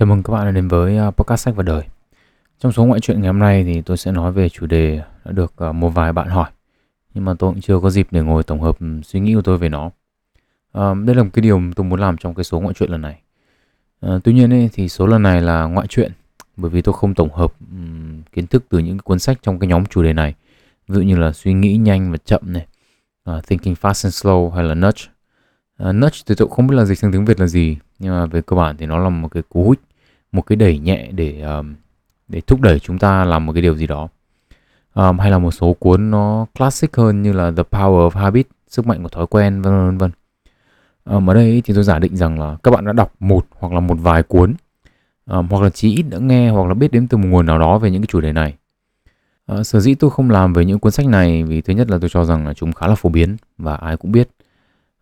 Chào mừng các bạn đã đến với à, podcast sách và đời. Trong số ngoại truyện ngày hôm nay thì tôi sẽ nói về chủ đề đã được à, một vài bạn hỏi nhưng mà tôi cũng chưa có dịp để ngồi tổng hợp suy nghĩ của tôi về nó. À, đây là một cái điều tôi muốn làm trong cái số ngoại truyện lần này. À, tuy nhiên ấy, thì số lần này là ngoại truyện bởi vì tôi không tổng hợp um, kiến thức từ những cuốn sách trong cái nhóm chủ đề này. Ví dụ như là suy nghĩ nhanh và chậm này, uh, thinking fast and slow hay là nudge. Uh, nudge thì tôi không biết là dịch sang tiếng Việt là gì nhưng mà về cơ bản thì nó là một cái cú hích một cái đẩy nhẹ để um, để thúc đẩy chúng ta làm một cái điều gì đó. Um, hay là một số cuốn nó classic hơn như là The Power of Habit sức mạnh của thói quen vân vân vân. Um, ở đây thì tôi giả định rằng là các bạn đã đọc một hoặc là một vài cuốn um, hoặc là chỉ ít đã nghe hoặc là biết đến từ một nguồn nào đó về những cái chủ đề này. Uh, sở dĩ tôi không làm về những cuốn sách này vì thứ nhất là tôi cho rằng là chúng khá là phổ biến và ai cũng biết.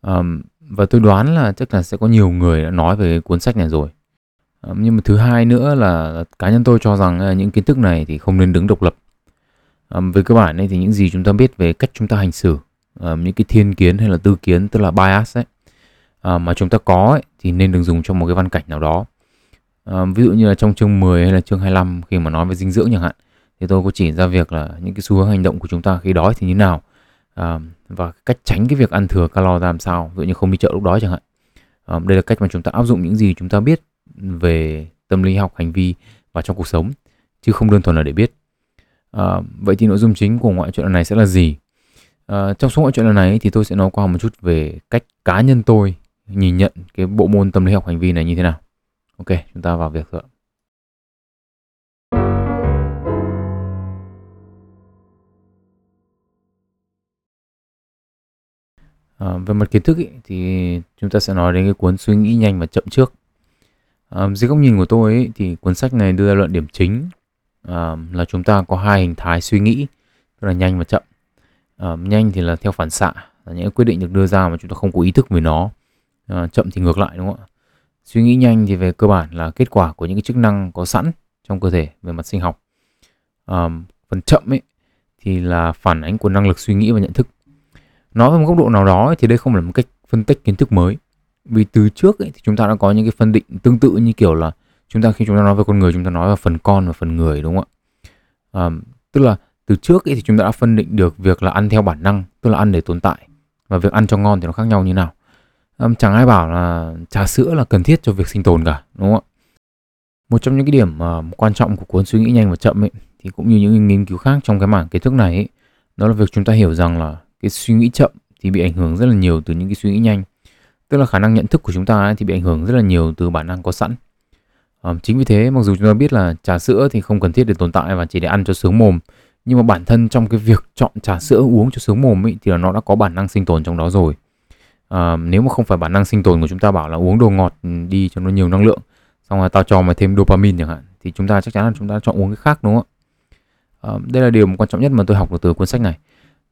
Um, và tôi đoán là chắc là sẽ có nhiều người đã nói về cuốn sách này rồi. Ờ, nhưng mà thứ hai nữa là cá nhân tôi cho rằng những kiến thức này thì không nên đứng độc lập. Ờ, um, về cơ bản ấy, thì những gì chúng ta biết về cách chúng ta hành xử ờ, những cái thiên kiến hay là tư kiến tức là bias ấy mà chúng ta có ấy, thì nên được dùng trong một cái văn cảnh nào đó. Ví dụ như là trong chương 10 hay là chương 25 khi mà nói về dinh dưỡng chẳng hạn thì tôi có chỉ ra việc là những cái xu hướng hành động của chúng ta khi đói thì như nào và cách tránh cái việc ăn thừa calo ra làm sao ví dụ như không đi chợ lúc đói chẳng hạn. Đây là cách mà chúng ta áp dụng những gì chúng ta biết về tâm lý học hành vi và trong cuộc sống chứ không đơn thuần là để biết. À, vậy thì nội dung chính của ngoại truyện lần này sẽ là gì? À, trong số ngoại truyện lần này thì tôi sẽ nói qua một chút về cách cá nhân tôi nhìn nhận cái bộ môn tâm lý học hành vi này như thế nào. Ok chúng ta vào việc rồi À, về mặt kiến thức ý, thì chúng ta sẽ nói đến cái cuốn suy nghĩ nhanh và chậm trước. À, dưới góc nhìn của tôi ấy, thì cuốn sách này đưa ra luận điểm chính à, là chúng ta có hai hình thái suy nghĩ tức là nhanh và chậm. À, nhanh thì là theo phản xạ là những quyết định được đưa ra mà chúng ta không có ý thức về nó. À, chậm thì ngược lại đúng không ạ? Suy nghĩ nhanh thì về cơ bản là kết quả của những cái chức năng có sẵn trong cơ thể về mặt sinh học. À, phần chậm ấy thì là phản ánh của năng lực suy nghĩ và nhận thức. Nói về một góc độ nào đó thì đây không phải là một cách phân tích kiến thức mới vì từ trước ấy, thì chúng ta đã có những cái phân định tương tự như kiểu là chúng ta khi chúng ta nói về con người chúng ta nói về phần con và phần người đúng không ạ? À, tức là từ trước ấy thì chúng ta đã phân định được việc là ăn theo bản năng tức là ăn để tồn tại và việc ăn cho ngon thì nó khác nhau như nào. À, chẳng ai bảo là trà sữa là cần thiết cho việc sinh tồn cả đúng không ạ? Một trong những cái điểm uh, quan trọng của cuốn suy nghĩ nhanh và chậm ấy thì cũng như những nghiên cứu khác trong cái mảng kiến thức này ấy, đó là việc chúng ta hiểu rằng là cái suy nghĩ chậm thì bị ảnh hưởng rất là nhiều từ những cái suy nghĩ nhanh tức là khả năng nhận thức của chúng ta ấy, thì bị ảnh hưởng rất là nhiều từ bản năng có sẵn. À, chính vì thế mặc dù chúng ta biết là trà sữa thì không cần thiết để tồn tại và chỉ để ăn cho sướng mồm nhưng mà bản thân trong cái việc chọn trà sữa uống cho sướng mồm ấy, thì là nó đã có bản năng sinh tồn trong đó rồi. À, nếu mà không phải bản năng sinh tồn của chúng ta bảo là uống đồ ngọt ừ, đi cho nó nhiều năng lượng xong rồi tao cho mày thêm dopamine chẳng hạn thì chúng ta chắc chắn là chúng ta chọn uống cái khác đúng không ạ? À, đây là điều quan trọng nhất mà tôi học được từ cuốn sách này.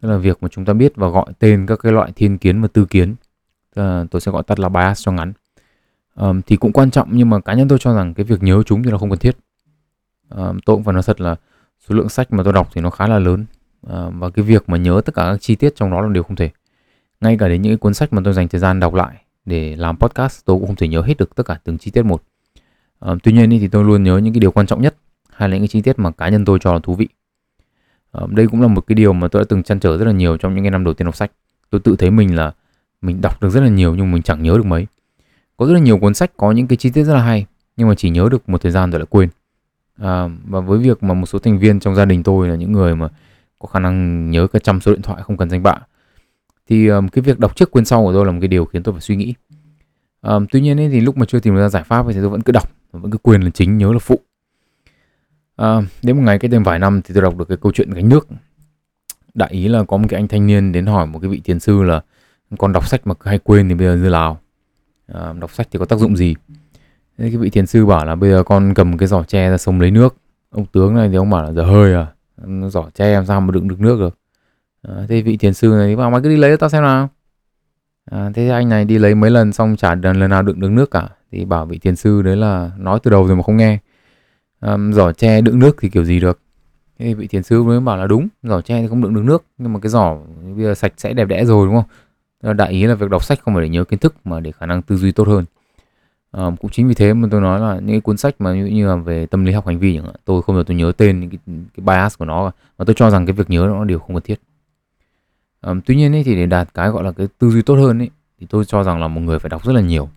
Tức là việc mà chúng ta biết và gọi tên các cái loại thiên kiến và tư kiến uh, tôi sẽ gọi tắt là bias cho ngắn. Um, thì cũng quan trọng nhưng mà cá nhân tôi cho rằng cái việc nhớ chúng thì nó không cần thiết. Um, tôi cũng phải nói thật là số lượng sách mà tôi đọc thì nó khá là lớn. Uh, và cái việc mà nhớ tất cả các chi tiết trong đó là điều không thể. Ngay cả đến những cái cuốn sách mà tôi dành thời gian đọc lại để làm podcast tôi cũng không thể nhớ hết được tất cả từng chi tiết một. Um, tuy nhiên thì tôi luôn nhớ những cái điều quan trọng nhất hay là những cái chi tiết mà cá nhân tôi cho là thú vị. Đây cũng là một cái điều mà tôi đã từng chăn trở rất là nhiều trong những cái năm đầu tiên đọc sách. Tôi tự thấy mình là mình đọc được rất là nhiều nhưng mình chẳng nhớ được mấy. Có rất là nhiều cuốn sách có những cái chi tiết rất là hay nhưng mà chỉ nhớ được một thời gian rồi lại quên. À, và với việc mà một số thành viên trong gia đình tôi là những người mà có khả năng nhớ cả trăm số điện thoại không cần danh bạ thì um, cái việc đọc trước quên sau của tôi là một cái điều khiến tôi phải suy nghĩ. Um, tuy nhiên ấy, thì lúc mà chưa tìm ra giải pháp thì tôi vẫn cứ đọc vẫn cứ quên là chính nhớ là phụ. À, đến một ngày cái đêm vài năm thì tôi đọc được cái câu chuyện gánh nước. Đại ý là có một cái anh thanh niên đến hỏi một cái vị thiền sư là còn đọc sách mà hay quên thì bây giờ như nào à, đọc sách thì có tác dụng gì? Thế cái vị thiền sư bảo là bây giờ con cầm cái giỏ tre ra sông lấy nước. Ông tướng này thì ông bảo là giờ hơi à giỏ tre làm sao mà đựng được nước được? À, thế vị thiền sư này bảo mày cứ đi lấy cho tao xem nào. À, thế anh này đi lấy mấy lần xong chả lần nào đựng được nước cả. Thì bảo vị thiền sư đấy là nói từ đầu rồi mà không nghe. À, giỏ tre đựng nước thì kiểu gì được? Thế vị thiền sư mới bảo là đúng giỏ tre thì không đựng được nước nhưng mà cái giỏ bây giờ sạch sẽ đẹp đẽ rồi đúng không? Ờ, đại ý là việc đọc sách không phải để nhớ kiến thức mà để khả năng tư duy tốt hơn À, cũng chính vì thế mà tôi nói là những cái cuốn sách mà như, như là về tâm lý học hành vi chẳng hạn, tôi không bao tôi nhớ tên những cái, cái bias của nó và tôi cho rằng cái việc nhớ nó là điều không cần thiết. À, tuy nhiên ấy, thì để đạt cái gọi là cái tư duy tốt hơn ấy, thì tôi cho rằng là một người phải đọc rất là nhiều.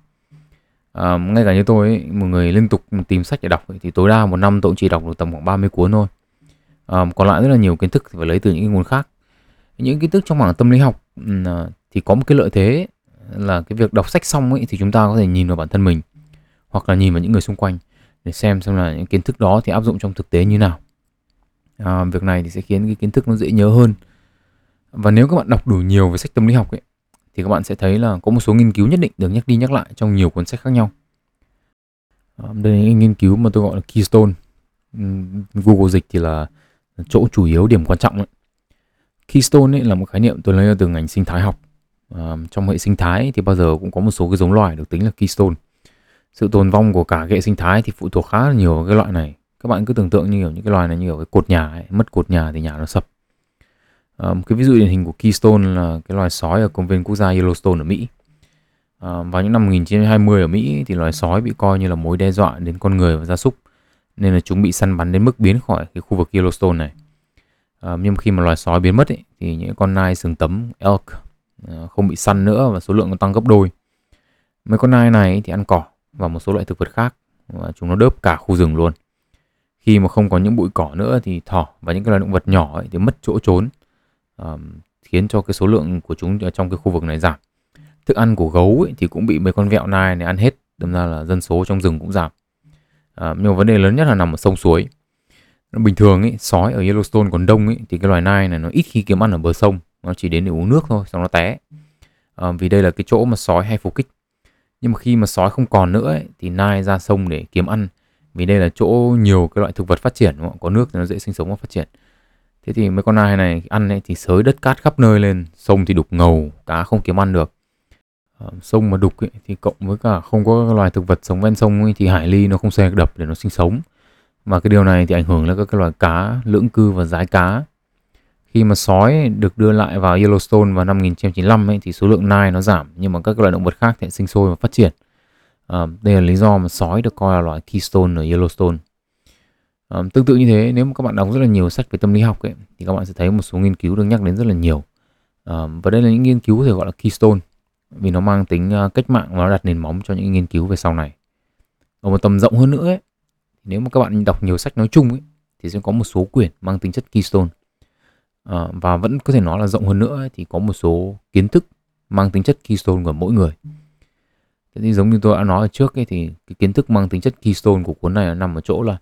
À, ngay cả như tôi ấy, một người liên tục tìm sách để đọc ấy, thì tối đa một năm tôi cũng chỉ đọc được tầm khoảng 30 cuốn thôi. À, còn lại rất là nhiều kiến thức thì phải lấy từ những cái nguồn khác. Những kiến thức trong mảng tâm lý học à, thì có một cái lợi thế là cái việc đọc sách xong ấy thì chúng ta có thể nhìn vào bản thân mình hoặc là nhìn vào những người xung quanh để xem xem là những kiến thức đó thì áp dụng trong thực tế như nào. À, việc này thì sẽ khiến cái kiến thức nó dễ nhớ hơn. Và nếu các bạn đọc đủ nhiều về sách tâm lý học ấy thì các bạn sẽ thấy là có một số nghiên cứu nhất định được nhắc đi nhắc lại trong nhiều cuốn sách khác nhau. À, đây là những nghiên cứu mà tôi gọi là keystone. Google dịch thì là chỗ chủ yếu điểm quan trọng ấy. Keystone ấy là một khái niệm tôi lấy từ ngành sinh thái học à, trong hệ sinh thái thì bao giờ cũng có một số cái giống loài được tính là keystone. Sự tồn vong của cả hệ sinh thái thì phụ thuộc khá là nhiều vào cái loại này. Các bạn cứ tưởng tượng như kiểu những cái loài này như kiểu cái cột nhà ấy, mất cột nhà thì nhà nó sập. Um, cái ví dụ điển hình của keystone là cái loài sói ở công viên quốc gia Yellowstone ở Mỹ. Um, vào những năm 1920 ở Mỹ thì loài sói bị coi như là mối đe dọa đến con người và gia súc nên là chúng bị săn bắn đến mức biến khỏi cái khu vực Yellowstone này. Um, nhưng khi mà loài sói biến mất ấy, thì những con nai sừng tấm elk Ờ, không bị săn nữa và số lượng tăng gấp đôi mấy con nai này thì ăn cỏ và một số loại thực vật khác và chúng nó đớp cả khu rừng luôn. Khi mà không có những bụi cỏ nữa thì thỏ và những cái loài động vật nhỏ ấy thì mất chỗ trốn um, khiến cho cái số lượng của chúng ở trong cái khu vực này giảm. Thức ăn của gấu ấy thì cũng bị mấy con vẹo nai này ăn hết, đâm ra là dân số trong rừng cũng giảm. Ờ, nhưng mà vấn đề lớn nhất là nằm ở sông suối. Bình thường ấy, sói ở Yellowstone còn đông ấy thì cái loài nai này nó ít khi kiếm ăn ở bờ sông, nó chỉ đến để uống nước thôi, xong nó té. À, vì đây là cái chỗ mà sói hay phục kích. Nhưng mà khi mà sói không còn nữa ấy, thì nai ra sông để kiếm ăn. Vì đây là chỗ nhiều cái loại thực vật phát triển đúng không? có nước thì nó dễ sinh sống và phát triển. Thế thì mấy con nai này ăn ấy thì sới đất cát khắp nơi lên. Sông thì đục ngầu cá không kiếm ăn được. À, sông mà đục ấy, thì cộng với cả không có loài thực vật sống ven sông ấy, thì hải ly nó không xe đập để nó sinh sống. Và cái điều này thì ảnh hưởng đến các cái loài cá lưỡng cư và rái cá khi mà sói được đưa lại vào Yellowstone vào năm 1995 ấy, thì số lượng nai nó giảm nhưng mà các loài động vật khác thì sinh sôi và phát triển. À, đây là lý do mà sói được coi là loại keystone ở Yellowstone. À, tương tự như thế, nếu mà các bạn đọc rất là nhiều sách về tâm lý học ấy, thì các bạn sẽ thấy một số nghiên cứu được nhắc đến rất là nhiều. À, và đây là những nghiên cứu có thể gọi là keystone vì nó mang tính à, cách mạng và nó đặt nền móng cho những nghiên cứu về sau này. Ở một tầm rộng hơn nữa ấy, nếu mà các bạn đọc nhiều sách nói chung ấy, thì sẽ có một số quyển mang tính chất keystone à, và vẫn có thể nói là rộng hơn nữa thì có một số kiến thức mang tính chất keystone của mỗi người. Thế thì giống như tôi đã nói ở trước ấy, thì cái kiến thức mang tính chất keystone của cuốn này nằm ở chỗ là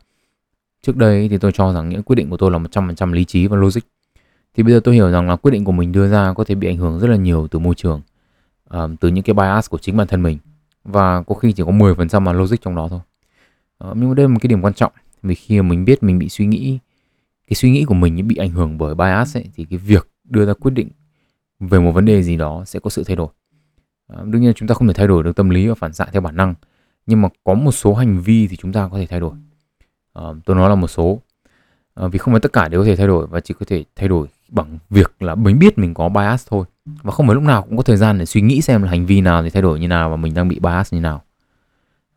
trước đây thì tôi cho rằng những quyết định của tôi là 100% lý trí và logic. Thì bây giờ tôi hiểu rằng là quyết định của mình đưa ra có thể bị ảnh hưởng rất là nhiều từ môi trường ờ, từ những cái bias của chính bản thân mình. Và có khi chỉ có 10% mà logic trong đó thôi. Ờ, nhưng mà đây là một cái điểm quan trọng vì khi mà mình biết mình bị suy nghĩ cái suy nghĩ của mình bị ảnh hưởng bởi bias ấy, thì cái việc đưa ra quyết định về một vấn đề gì đó sẽ có sự thay đổi. À, đương nhiên chúng ta không thể thay đổi được tâm lý và phản xạ theo bản năng nhưng mà có một số hành vi thì chúng ta có thể thay đổi. À, tôi nói là một số. À, vì không phải tất cả đều có thể thay đổi và chỉ có thể thay đổi bằng việc là mình biết mình có bias thôi. Và không phải lúc nào cũng có thời gian để suy nghĩ xem là hành vi nào thì thay đổi như nào và mình đang bị bias như nào.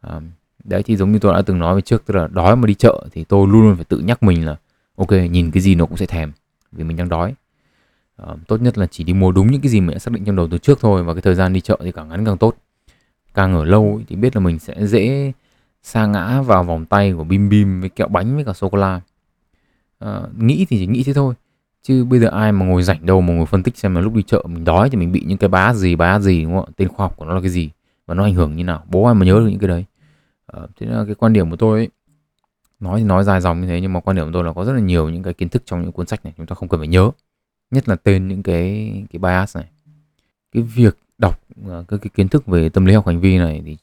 À, đấy thì giống như tôi đã từng nói về trước tức là đói mà đi chợ thì tôi luôn luôn phải tự nhắc mình là ok nhìn cái gì nó cũng sẽ thèm vì mình đang đói. À, tốt nhất là chỉ đi mua đúng những cái gì mình đã xác định trong đầu từ trước thôi và cái thời gian đi chợ thì càng ngắn càng tốt. Càng ở lâu thì biết là mình sẽ dễ sa ngã vào vòng tay của bim bim với kẹo bánh với cả sô cô la à, ờ, nghĩ thì chỉ nghĩ thế thôi chứ bây giờ ai mà ngồi rảnh đâu mà ngồi phân tích xem là lúc đi chợ mình đói thì mình bị những cái bá gì bá gì đúng không ạ? tên khoa học của nó là cái gì và nó ảnh hưởng như nào bố ai mà nhớ được những cái đấy. À, thế là cái quan điểm của tôi ấy, nói thì nói dài dòng như thế nhưng mà quan điểm của tôi là có rất là nhiều những cái kiến thức trong những cuốn sách này chúng ta không cần phải nhớ. Nhất là tên những cái cái bias này. Cái việc đọc các cái, cái kiến thức về tâm lý học hành vi này thì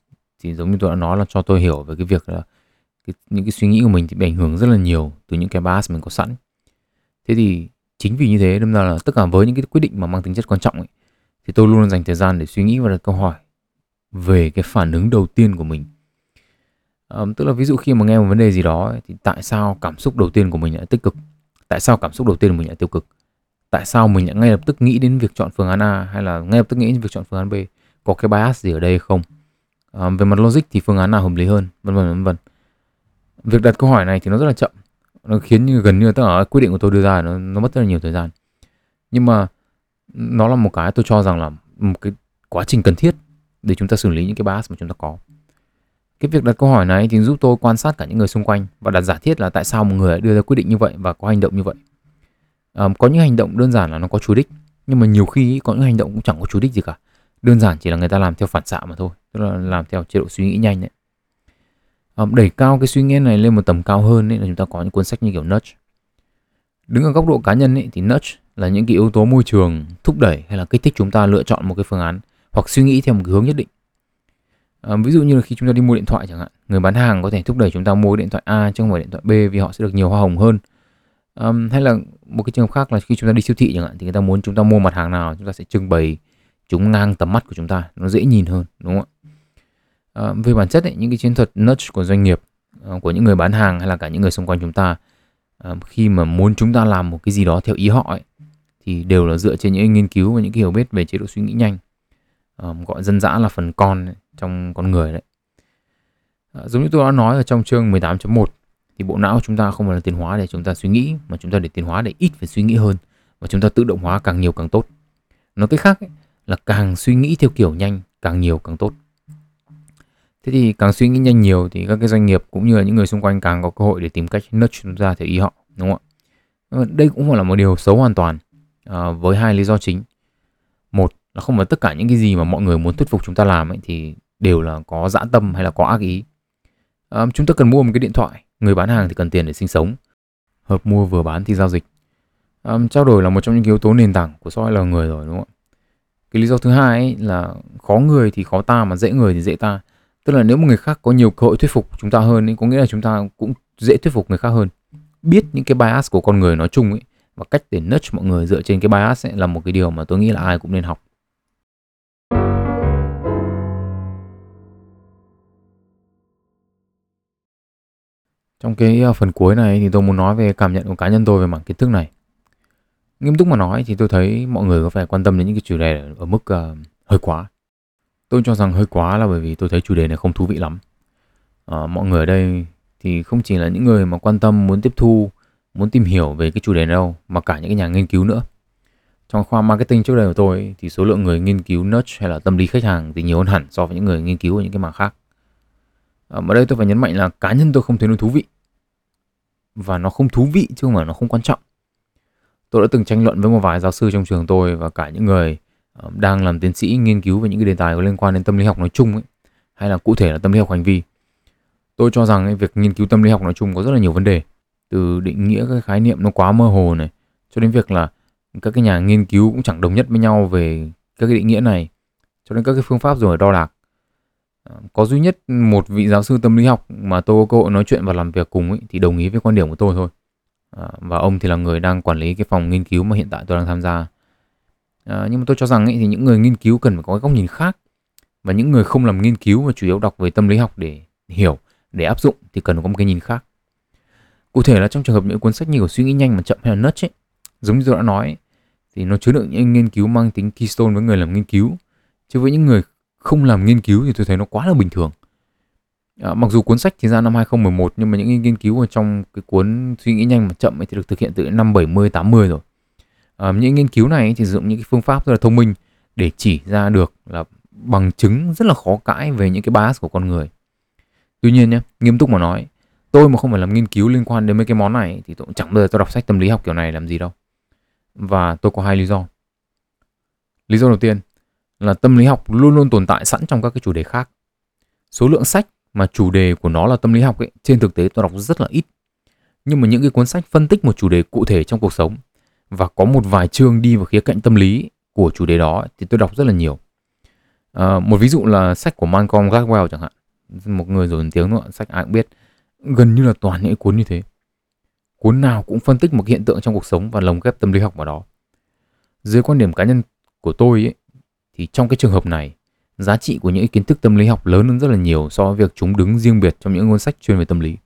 thì giống như tôi đã nói là cho tôi hiểu về cái việc là cái, những cái suy nghĩ của mình thì bị ảnh hưởng rất là nhiều từ những cái bias mình có sẵn. Thế thì chính vì như thế nên là tất cả với những cái quyết định mà mang tính chất quan trọng ấy, thì tôi luôn dành thời gian để suy nghĩ và đặt câu hỏi về cái phản ứng đầu tiên của mình um, tức là ví dụ khi mà nghe một vấn đề gì đó thì tại sao cảm xúc đầu tiên của mình lại tích cực tại sao cảm xúc đầu tiên của mình lại tiêu cực tại sao mình lại ngay lập tức nghĩ đến việc chọn phương án A hay là ngay lập tức nghĩ đến việc chọn phương án B có cái bias gì ở đây không um, về mặt logic thì phương án nào hợp lý hơn, vân vân vân vân. Việc đặt câu hỏi này thì nó rất là chậm, nó khiến như gần như tất cả quyết định của tôi đưa ra nó nó mất rất là nhiều thời gian. Nhưng mà nó là một cái tôi cho rằng là một cái quá trình cần thiết để chúng ta xử lý những cái bias mà chúng ta có. Cái việc đặt câu hỏi này thì giúp tôi quan sát cả những người xung quanh và đặt giả thiết là tại sao một người đưa ra quyết định như vậy và có hành động như vậy. À, có những hành động đơn giản là nó có chủ đích, nhưng mà nhiều khi có những hành động cũng chẳng có chủ đích gì cả. Đơn giản chỉ là người ta làm theo phản xạ mà thôi, tức là làm theo chế độ suy nghĩ nhanh đấy. À, đẩy cao cái suy nghĩ này lên một tầm cao hơn ấy là chúng ta có những cuốn sách như kiểu Nudge. Đứng ở góc độ cá nhân ấy, thì Nudge là những cái yếu tố môi trường thúc đẩy hay là kích thích chúng ta lựa chọn một cái phương án hoặc suy nghĩ theo một cái hướng nhất định à, ví dụ như là khi chúng ta đi mua điện thoại chẳng hạn người bán hàng có thể thúc đẩy chúng ta mua điện thoại A chứ không phải điện thoại B vì họ sẽ được nhiều hoa hồng hơn. À, hay là một cái trường hợp khác là khi chúng ta đi siêu thị chẳng hạn thì người ta muốn chúng ta mua mặt hàng nào chúng ta sẽ trưng bày chúng ngang tầm mắt của chúng ta nó dễ nhìn hơn đúng không ạ? À, về bản chất ấy, những cái chiến thuật nudge của doanh nghiệp ờ, của những người bán hàng hay là cả những người xung quanh chúng ta khi mà muốn chúng ta làm một cái gì đó theo ý họ ấy, thì đều là dựa trên những nghiên cứu và những cái hiểu biết về chế độ suy nghĩ nhanh um, gọi dân dã là phần con trong con người đấy. À, giống như tôi đã nói ở trong chương 18.1 thì bộ não của chúng ta không phải là tiến hóa để chúng ta suy nghĩ mà chúng ta để tiến hóa để ít phải suy nghĩ hơn và chúng ta tự động hóa càng nhiều càng tốt. Nói cách khác ấy, là càng suy nghĩ theo kiểu nhanh càng nhiều càng tốt. Thế thì càng suy nghĩ nhanh nhiều thì các cái doanh nghiệp cũng như là những người xung quanh càng có cơ hội để tìm cách nudge chúng ta theo ý họ đúng không ạ? Ờ, đây cũng là một điều xấu hoàn toàn à, với hai lý do chính. Một là không phải tất cả những cái gì mà mọi người muốn thuyết phục chúng ta làm ấy thì đều là có dã tâm hay là có ác ý. À, chúng ta cần mua một cái điện thoại. Người bán hàng thì cần tiền để sinh sống. Hợp mua vừa bán thì giao dịch. À, trao đổi là một trong những yếu tố nền tảng của soi là người rồi đúng không cái lý do thứ hai ấy là khó người thì khó ta mà dễ người thì dễ ta. Tức là nếu một người khác có nhiều cơ hội thuyết phục chúng ta hơn ấy, có nghĩa là chúng ta cũng dễ thuyết phục người khác hơn. Biết những cái bias của con người nói chung ấy và cách để nudge mọi người dựa trên cái bias ấy là một cái điều mà tôi nghĩ là ai cũng nên học. Trong cái ờ, phần cuối này thì tôi muốn nói về cảm nhận của cá nhân tôi về mảng kiến thức này. Nghiêm túc mà nói thì tôi thấy mọi người có phải quan tâm đến những cái chủ đề ở mức uh, hơi quá. Tôi cho rằng hơi quá là bởi vì tôi thấy chủ đề này không thú vị lắm. Uh, mọi người ở đây thì không chỉ là những người mà quan tâm muốn tiếp thu, muốn tìm hiểu về cái chủ đề này đâu, mà cả những cái nhà nghiên cứu nữa. Trong khoa marketing trước đây của tôi thì số lượng người nghiên cứu nudge hay là tâm lý khách hàng thì nhiều hơn hẳn so với những người nghiên cứu ở những cái mảng khác. Ờ, Ở đây tôi phải nhấn mạnh là cá nhân tôi không thấy nó thú vị. Và nó không thú vị chứ không phải nó không quan trọng. Tôi đã từng tranh luận với một vài giáo sư trong trường tôi và cả những người ờ, đang làm tiến sĩ nghiên cứu về những cái đề tài có liên quan đến tâm lý học nói chung ấy, hay là cụ thể là tâm lý học hành vi. Tôi cho rằng ấy, việc nghiên cứu tâm lý học nói chung có rất là nhiều vấn đề. Từ định nghĩa cái khái niệm nó quá mơ hồ này cho đến việc là các cái nhà nghiên cứu cũng chẳng đồng nhất với nhau về các cái định nghĩa này cho đến các cái phương pháp rồi đo đạc có duy nhất một vị giáo sư tâm lý học mà tôi có cơ hội nói chuyện và làm việc cùng ấy, thì đồng ý với quan điểm của tôi thôi. À, và ông thì là người đang quản lý cái phòng nghiên cứu mà hiện tại tôi đang tham gia. À, nhưng mà tôi cho rằng ấy, thì những người nghiên cứu cần phải có cái góc nhìn khác. Và những người không làm nghiên cứu mà chủ yếu đọc về tâm lý học để hiểu để áp dụng thì cần có một cái nhìn khác. Cụ thể là trong trường hợp những cuốn sách như của suy nghĩ nhanh mà chậm hay là nudge ấy giống như tôi đã nói thì nó chứa đựng những nghiên cứu mang tính keystone với người làm nghiên cứu. Chứ với những người không làm nghiên cứu thì tôi thấy nó quá là bình thường. À, mặc dù cuốn sách thì ra năm 2011 nhưng mà những nghiên cứu ở trong cái cuốn suy nghĩ nhanh mà chậm ấy thì được thực hiện từ năm 70 80 rồi. À, những nghiên cứu này thì sử dụng những cái phương pháp rất là thông minh để chỉ ra được là bằng chứng rất là khó cãi về những cái bias của con người. Tuy nhiên nhé nghiêm túc mà nói tôi mà không phải làm nghiên cứu liên quan đến mấy cái món này thì tôi cũng chẳng bao giờ tôi đọc sách tâm lý học kiểu này làm gì đâu. Và tôi có hai lý do. Lý do đầu tiên là tâm lý học luôn luôn tồn tại sẵn trong các cái chủ đề khác. Số lượng sách mà chủ đề của nó là tâm lý học ấy, trên thực tế tôi đọc rất là ít. Nhưng mà những cái cuốn sách phân tích một chủ đề cụ thể trong cuộc sống và có một vài chương đi vào khía cạnh tâm lý của chủ đề đó thì tôi đọc rất là nhiều. À, một ví dụ là sách của Malcolm Gladwell chẳng hạn, một người rồi tiếng nữa, sách ai cũng biết, gần như là toàn những cuốn như thế. Cuốn nào cũng phân tích một hiện tượng trong cuộc sống và lồng ghép tâm lý học vào đó. Dưới quan điểm cá nhân của tôi ấy, thì trong cái trường hợp này giá trị của những kiến thức tâm lý học lớn hơn rất là nhiều so với việc chúng đứng riêng biệt trong những cuốn sách chuyên về tâm lý.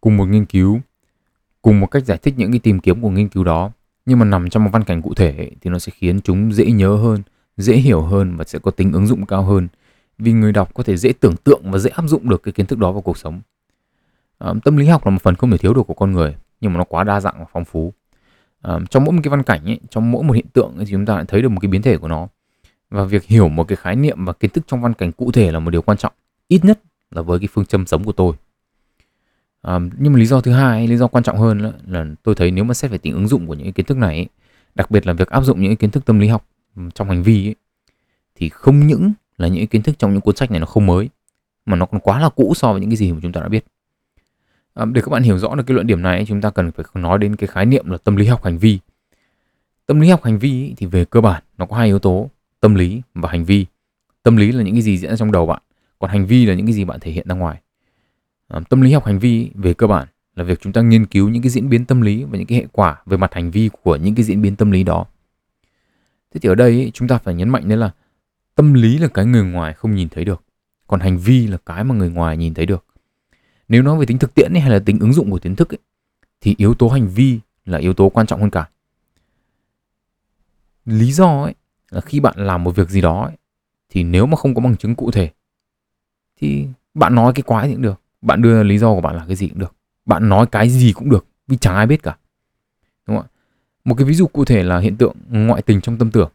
Cùng một nghiên cứu, cùng một cách giải thích những cái tìm kiếm của nghiên cứu đó, nhưng mà nằm trong một văn cảnh cụ thể thì nó sẽ khiến chúng dễ nhớ hơn, dễ hiểu hơn và sẽ có tính ứng dụng cao hơn. Vì người đọc có thể dễ tưởng tượng và dễ áp dụng được cái kiến thức đó vào cuộc sống. À, tâm lý học là một phần không thể thiếu được của con người nhưng mà nó quá đa dạng và phong phú. À, trong mỗi một cái văn cảnh ấy, trong mỗi một hiện tượng ấy, thì chúng ta lại thấy được một cái biến thể của nó và việc hiểu một cái khái niệm và kiến thức trong văn cảnh cụ thể là một điều quan trọng ít nhất là với cái phương châm sống của tôi. À, nhưng mà lý do thứ hai lý do quan trọng hơn là, là tôi thấy nếu mà xét về tính ứng dụng của những cái kiến thức này ấy, đặc biệt là việc áp dụng những cái kiến thức tâm lý học trong hành vi ấy, thì không những là những cái kiến thức trong những cuốn sách này nó không mới mà nó còn quá là cũ so với những cái gì mà chúng ta đã biết. À, để các bạn hiểu rõ được cái luận điểm này chúng ta cần phải nói đến cái khái niệm là tâm lý học hành vi. Tâm lý học hành vi thì về cơ bản nó có hai yếu tố tâm lý và hành vi. Tâm lý là những cái gì diễn ra trong đầu bạn còn hành vi là những cái gì bạn thể hiện ra ngoài. À, tâm lý học hành vi về cơ bản là việc chúng ta nghiên cứu những cái diễn biến tâm lý và những cái hệ quả về mặt hành vi của những cái diễn biến tâm lý đó. Thế thì ở đây chúng ta phải nhấn mạnh đấy là tâm lý là cái người ngoài không nhìn thấy được còn hành vi là cái mà người ngoài nhìn thấy được. Nếu nói về tính thực tiễn ấy, hay là tính ứng dụng của kiến thức ấy, thì yếu tố hành vi là yếu tố quan trọng hơn cả. Lý do ấy là khi bạn làm một việc gì đó ấy, thì nếu mà không có bằng chứng cụ thể thì bạn nói cái quái gì cũng được. Bạn đưa lý do của bạn là cái gì cũng được. Bạn nói cái gì cũng được vì chẳng ai biết cả. Đúng không ạ? Một cái ví dụ cụ thể là hiện tượng ngoại tình trong tâm tưởng.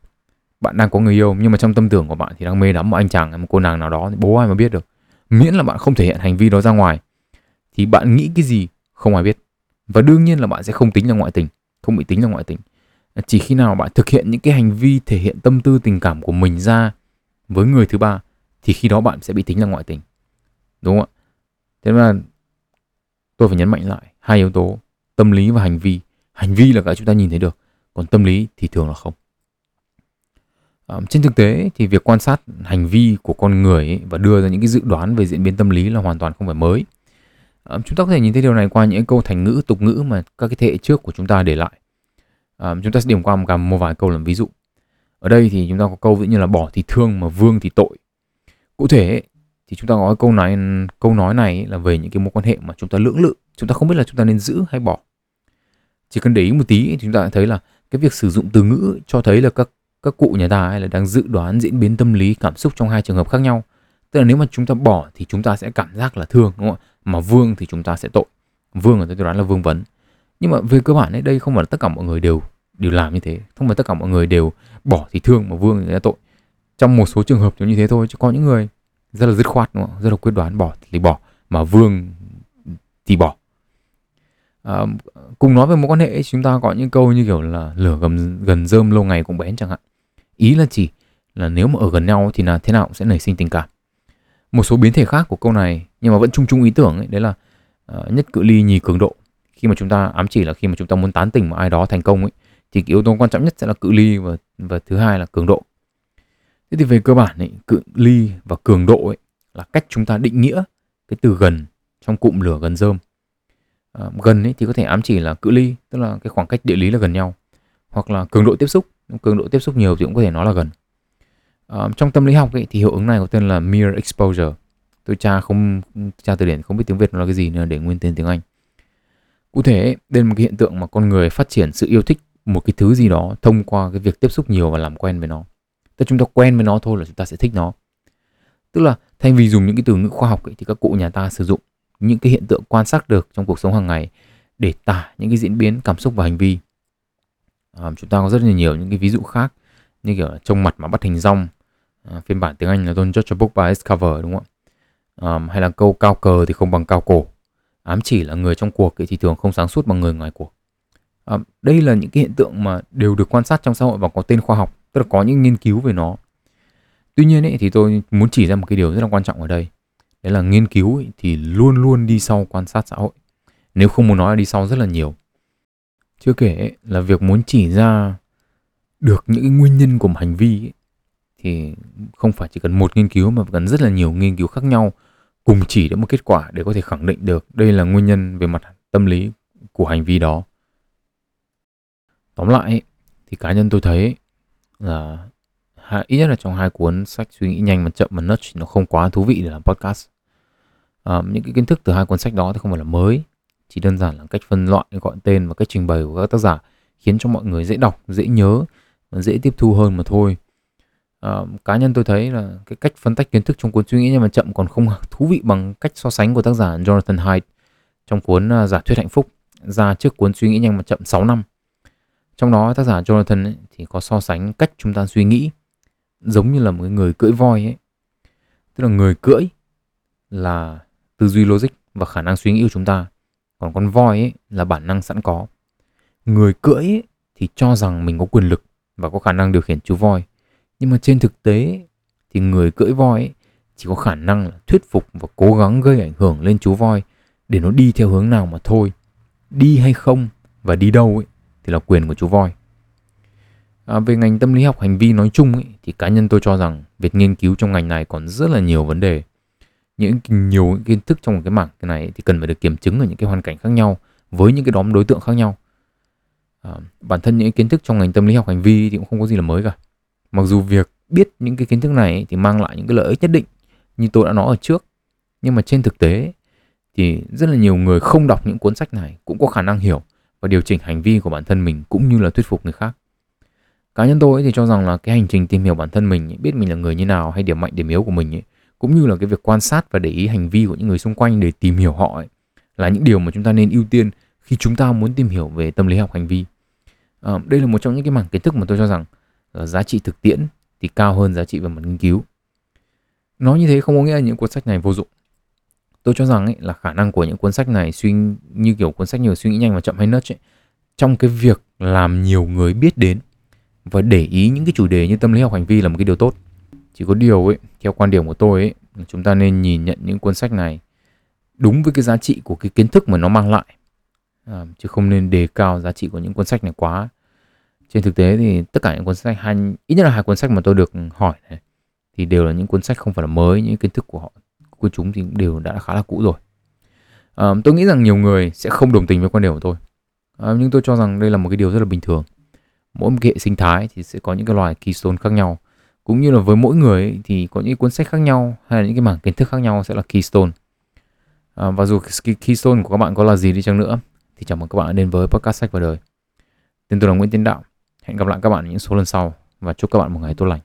Bạn đang có người yêu nhưng mà trong tâm tưởng của bạn thì đang mê đắm một anh chàng hay một cô nàng nào đó thì bố ai mà biết được. Miễn là bạn không thể hiện hành vi đó ra ngoài thì bạn nghĩ cái gì không ai biết. Và đương nhiên là bạn sẽ không tính là ngoại tình không bị tính là ngoại tình chỉ khi nào bạn thực hiện những cái hành vi thể hiện tâm tư tình cảm của mình ra với người thứ ba thì khi đó bạn sẽ bị tính là ngoại tình. Đúng không ạ? Thế mà tôi phải nhấn mạnh lại hai yếu tố tâm lý và hành vi. Hành vi là cái chúng ta nhìn thấy được còn tâm lý thì thường là không. À, trên thực tế thì việc quan sát hành vi của con người ấy và đưa ra những cái dự đoán về diễn biến tâm lý là hoàn toàn không phải mới. À, chúng ta có thể nhìn thấy điều này qua những câu thành ngữ tục ngữ mà các cái thế hệ trước của chúng ta để lại à, chúng ta sẽ điểm qua một, một vài câu làm ví dụ ở đây thì chúng ta có câu ví như là bỏ thì thương mà vương thì tội cụ thể thì chúng ta có câu nói câu nói này là về những cái mối quan hệ mà chúng ta lưỡng lự chúng ta không biết là chúng ta nên giữ hay bỏ chỉ cần để ý một tí thì chúng ta thấy là cái việc sử dụng từ ngữ cho thấy là các các cụ nhà ta hay là đang dự đoán diễn biến tâm lý cảm xúc trong hai trường hợp khác nhau tức là nếu mà chúng ta bỏ thì chúng ta sẽ cảm giác là thương đúng không ạ mà vương thì chúng ta sẽ tội vương ở đây tôi đoán là vương vấn nhưng mà về cơ bản ấy đây không phải là tất cả mọi người đều đều làm như thế. Không phải tất cả mọi người đều bỏ thì thương mà vương thì ra tội. Trong một số trường hợp giống như thế thôi chứ có những người rất là dứt khoát đúng không? rất là quyết đoán bỏ thì bỏ mà vương thì bỏ. À, cùng nói về mối quan hệ chúng ta có những câu như kiểu là lửa gần gần rơm lâu ngày cũng bén chẳng hạn. Ý là chỉ là nếu mà ở gần nhau thì là thế nào cũng sẽ nảy sinh tình cảm. Một số biến thể khác của câu này nhưng mà vẫn chung chung ý tưởng ấy đấy là uh, nhất cự ly nhì cường độ khi mà chúng ta ám chỉ là khi mà chúng ta muốn tán tỉnh một ai đó thành công ấy thì cái yếu tố quan trọng nhất sẽ là cự ly và và thứ hai là cường độ. Thế thì về cơ bản ấy, cự ly và cường độ ấy là cách chúng ta định nghĩa cái từ gần trong cụm lửa gần rơm. À, gần ấy thì có thể ám chỉ là cự ly tức là cái khoảng cách địa lý là gần nhau hoặc là cường độ tiếp xúc. Cường độ tiếp xúc nhiều thì cũng có thể nói là gần. À, trong tâm lý học ấy, thì hiệu ứng này có tên là mere exposure. Tôi tra không tra từ điển không biết tiếng việt nó là cái gì nên để nguyên tên tiếng anh cụ thể ấy, đây là một cái hiện tượng mà con người phát triển sự yêu thích một cái thứ gì đó thông qua cái việc tiếp xúc nhiều và làm quen với nó. Tức chúng ta quen với nó thôi là chúng ta sẽ thích nó. Tức là thay vì dùng những cái từ ngữ khoa học ấy, thì các cụ nhà ta sử dụng những cái hiện tượng quan sát được trong cuộc sống hàng ngày để tả những cái diễn biến cảm xúc và hành vi. À, chúng ta có rất là nhiều những cái ví dụ khác như kiểu trông mặt mà bắt hình rong. À, phiên bản tiếng Anh là Don't judge a book by its cover đúng không ạ? À, hay là câu cao cờ thì không bằng cao cổ ám chỉ là người trong cuộc thì thường không sáng suốt bằng người ngoài cuộc. À, đây là những cái hiện tượng mà đều được quan sát trong xã hội và có tên khoa học tức là có những nghiên cứu về nó. Tuy nhiên ấy, thì tôi muốn chỉ ra một cái điều rất là quan trọng ở đây. Đấy là nghiên cứu ấy, thì luôn luôn đi sau quan sát xã hội. Nếu không muốn nói là đi sau rất là nhiều. Chưa kể ấy, là việc muốn chỉ ra được những cái nguyên nhân của một hành vi ấy, thì không phải chỉ cần một nghiên cứu mà cần rất là nhiều nghiên cứu khác nhau cùng chỉ đến một kết quả để có thể khẳng định được đây là nguyên nhân về mặt tâm lý của hành vi đó. Tóm lại thì cá nhân tôi thấy là ít nhất là trong hai cuốn sách suy nghĩ nhanh mà chậm mà nudge nó không quá thú vị để làm podcast. À, những cái kiến thức từ hai cuốn sách đó thì không phải là mới chỉ đơn giản là cách phân loại gọi tên và cách trình bày của các tác giả khiến cho mọi người dễ đọc dễ nhớ và dễ tiếp thu hơn mà thôi uh, cá nhân tôi thấy là cái cách phân tách kiến thức trong cuốn suy nghĩ nhanh và chậm còn không thú vị bằng cách so sánh của tác giả Jonathan Haidt trong cuốn uh, giả thuyết hạnh phúc ra trước cuốn suy nghĩ nhanh và chậm 6 năm. Trong đó tác giả Jonathan ấy, thì có so sánh cách chúng ta suy nghĩ giống như là một người cưỡi voi ấy. Tức là người cưỡi là tư duy logic và khả năng suy nghĩ của chúng ta còn con voi ấy là bản năng sẵn có. Người cưỡi ấy thì cho rằng mình có quyền lực và có khả năng điều khiển chú voi nhưng mà trên thực tế thì người cưỡi voi ấy chỉ có khả năng là thuyết phục và cố gắng gây ảnh hưởng lên chú voi để nó đi theo hướng nào mà thôi. Đi hay không và đi đâu ấy thì là quyền của chú voi. À, về ngành tâm lý học hành vi nói chung ấy, thì cá nhân tôi cho rằng việc nghiên cứu trong ngành này còn rất là nhiều vấn đề. Những nhiều kiến thức trong một cái mảng cái này thì cần phải được kiểm chứng ở những cái hoàn cảnh khác nhau với những cái đóm đối tượng khác nhau. À, bản thân những kiến thức trong ngành tâm lý học hành vi thì cũng không có gì là mới cả mặc dù việc biết những cái kiến thức này thì mang lại những cái lợi ích nhất định như tôi đã nói ở trước. Nhưng mà trên thực tế thì rất là nhiều người không đọc những cuốn sách này cũng có khả năng hiểu và điều chỉnh hành vi của bản thân mình cũng như là thuyết phục người khác. Cá nhân tôi thì cho rằng là cái hành trình tìm hiểu bản thân mình biết mình là người như nào hay điểm mạnh điểm yếu của mình ấy, cũng như là cái việc quan sát và để ý hành vi của những người xung quanh để tìm hiểu họ ấy, là những điều mà chúng ta nên ưu tiên khi chúng ta muốn tìm hiểu về tâm lý học hành vi. À, đây là một trong những cái mảng kiến thức mà tôi cho rằng Ờ, giá trị thực tiễn thì cao hơn giá trị về mặt nghiên cứu. Nói như thế không có nghĩa là những cuốn sách này vô dụng. Tôi cho rằng ấy, là khả năng của những cuốn sách này suy như kiểu cuốn sách nhiều suy nghĩ nhanh và chậm hay nớt ấy, trong cái việc làm nhiều người biết đến và để ý những cái chủ đề như tâm lý học hành vi là một cái điều tốt. Chỉ có điều ấy theo quan điểm của tôi ấy chúng ta nên nhìn nhận những cuốn sách này đúng với cái giá trị của cái kiến thức mà nó mang lại. À, chứ không nên đề cao giá trị của những cuốn sách này quá trên thực tế thì tất cả những cuốn sách hai ít nhất là hai cuốn sách mà tôi được hỏi này thì đều là những cuốn sách không phải là mới những kiến thức của họ của chúng thì đều đã khá là cũ rồi. À, tôi nghĩ rằng nhiều người sẽ không đồng tình với quan điểm của tôi. À, nhưng tôi cho rằng đây là một cái điều rất là bình thường. Mỗi một cái hệ sinh thái thì sẽ có những cái loài keystone khác nhau. Cũng như là với mỗi người ấy, thì có những cuốn sách khác nhau hay là những cái mảng kiến thức khác nhau sẽ là keystone. À, và dù keystone của các bạn có là gì đi chăng nữa thì chào mừng các bạn đến với podcast sách và đời. Tên tôi là Nguyễn Tiến Đạo hẹn gặp lại các bạn ở những số lần sau và chúc các bạn một ngày tốt lành.